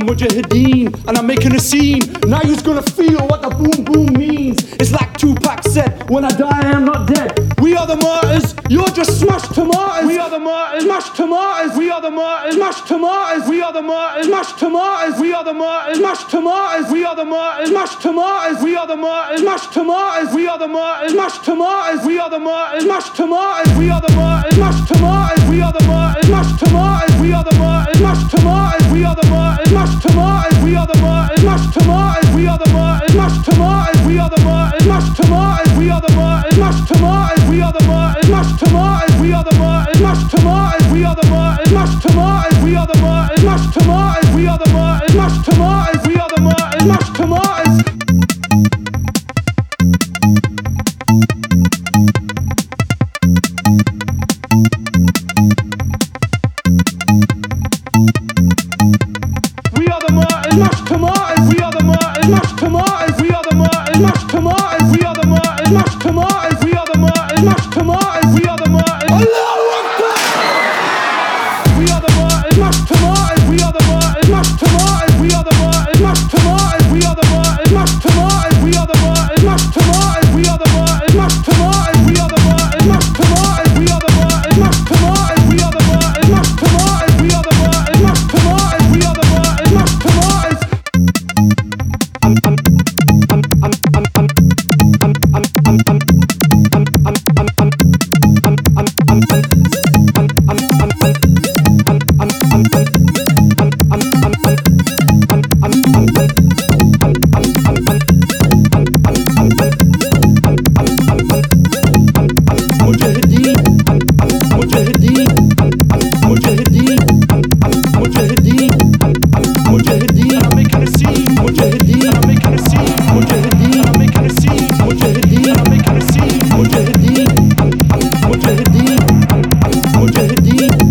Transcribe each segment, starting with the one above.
the mujahideen, and I'm making a scene. Now you's gonna feel what the boom boom means. It's like Tupac said, when I die, I am not dead. We are the martyrs, you're just smashed tomatoes. We are the martyrs, smashed tomatoes. We are the martyrs, smashed tomatoes. We are the martyrs, smashed tomatoes. We are the martyrs, smashed tomatoes. We are the martyrs, smashed tomatoes. We are the martyrs, smashed tomatoes. We are the martyrs, smashed tomatoes. We are the martyrs, smashed tomatoes. We are the martyrs, smashed tomatoes. We are the martyrs, smashed tomatoes. We are the martyrs, smashed tomatoes. We are the martyrs,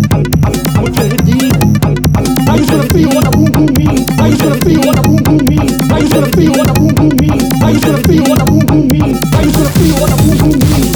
How you gonna feel when a boom boom me? How you gonna feel when a boom boom me? How you gonna feel when a boom boom mean?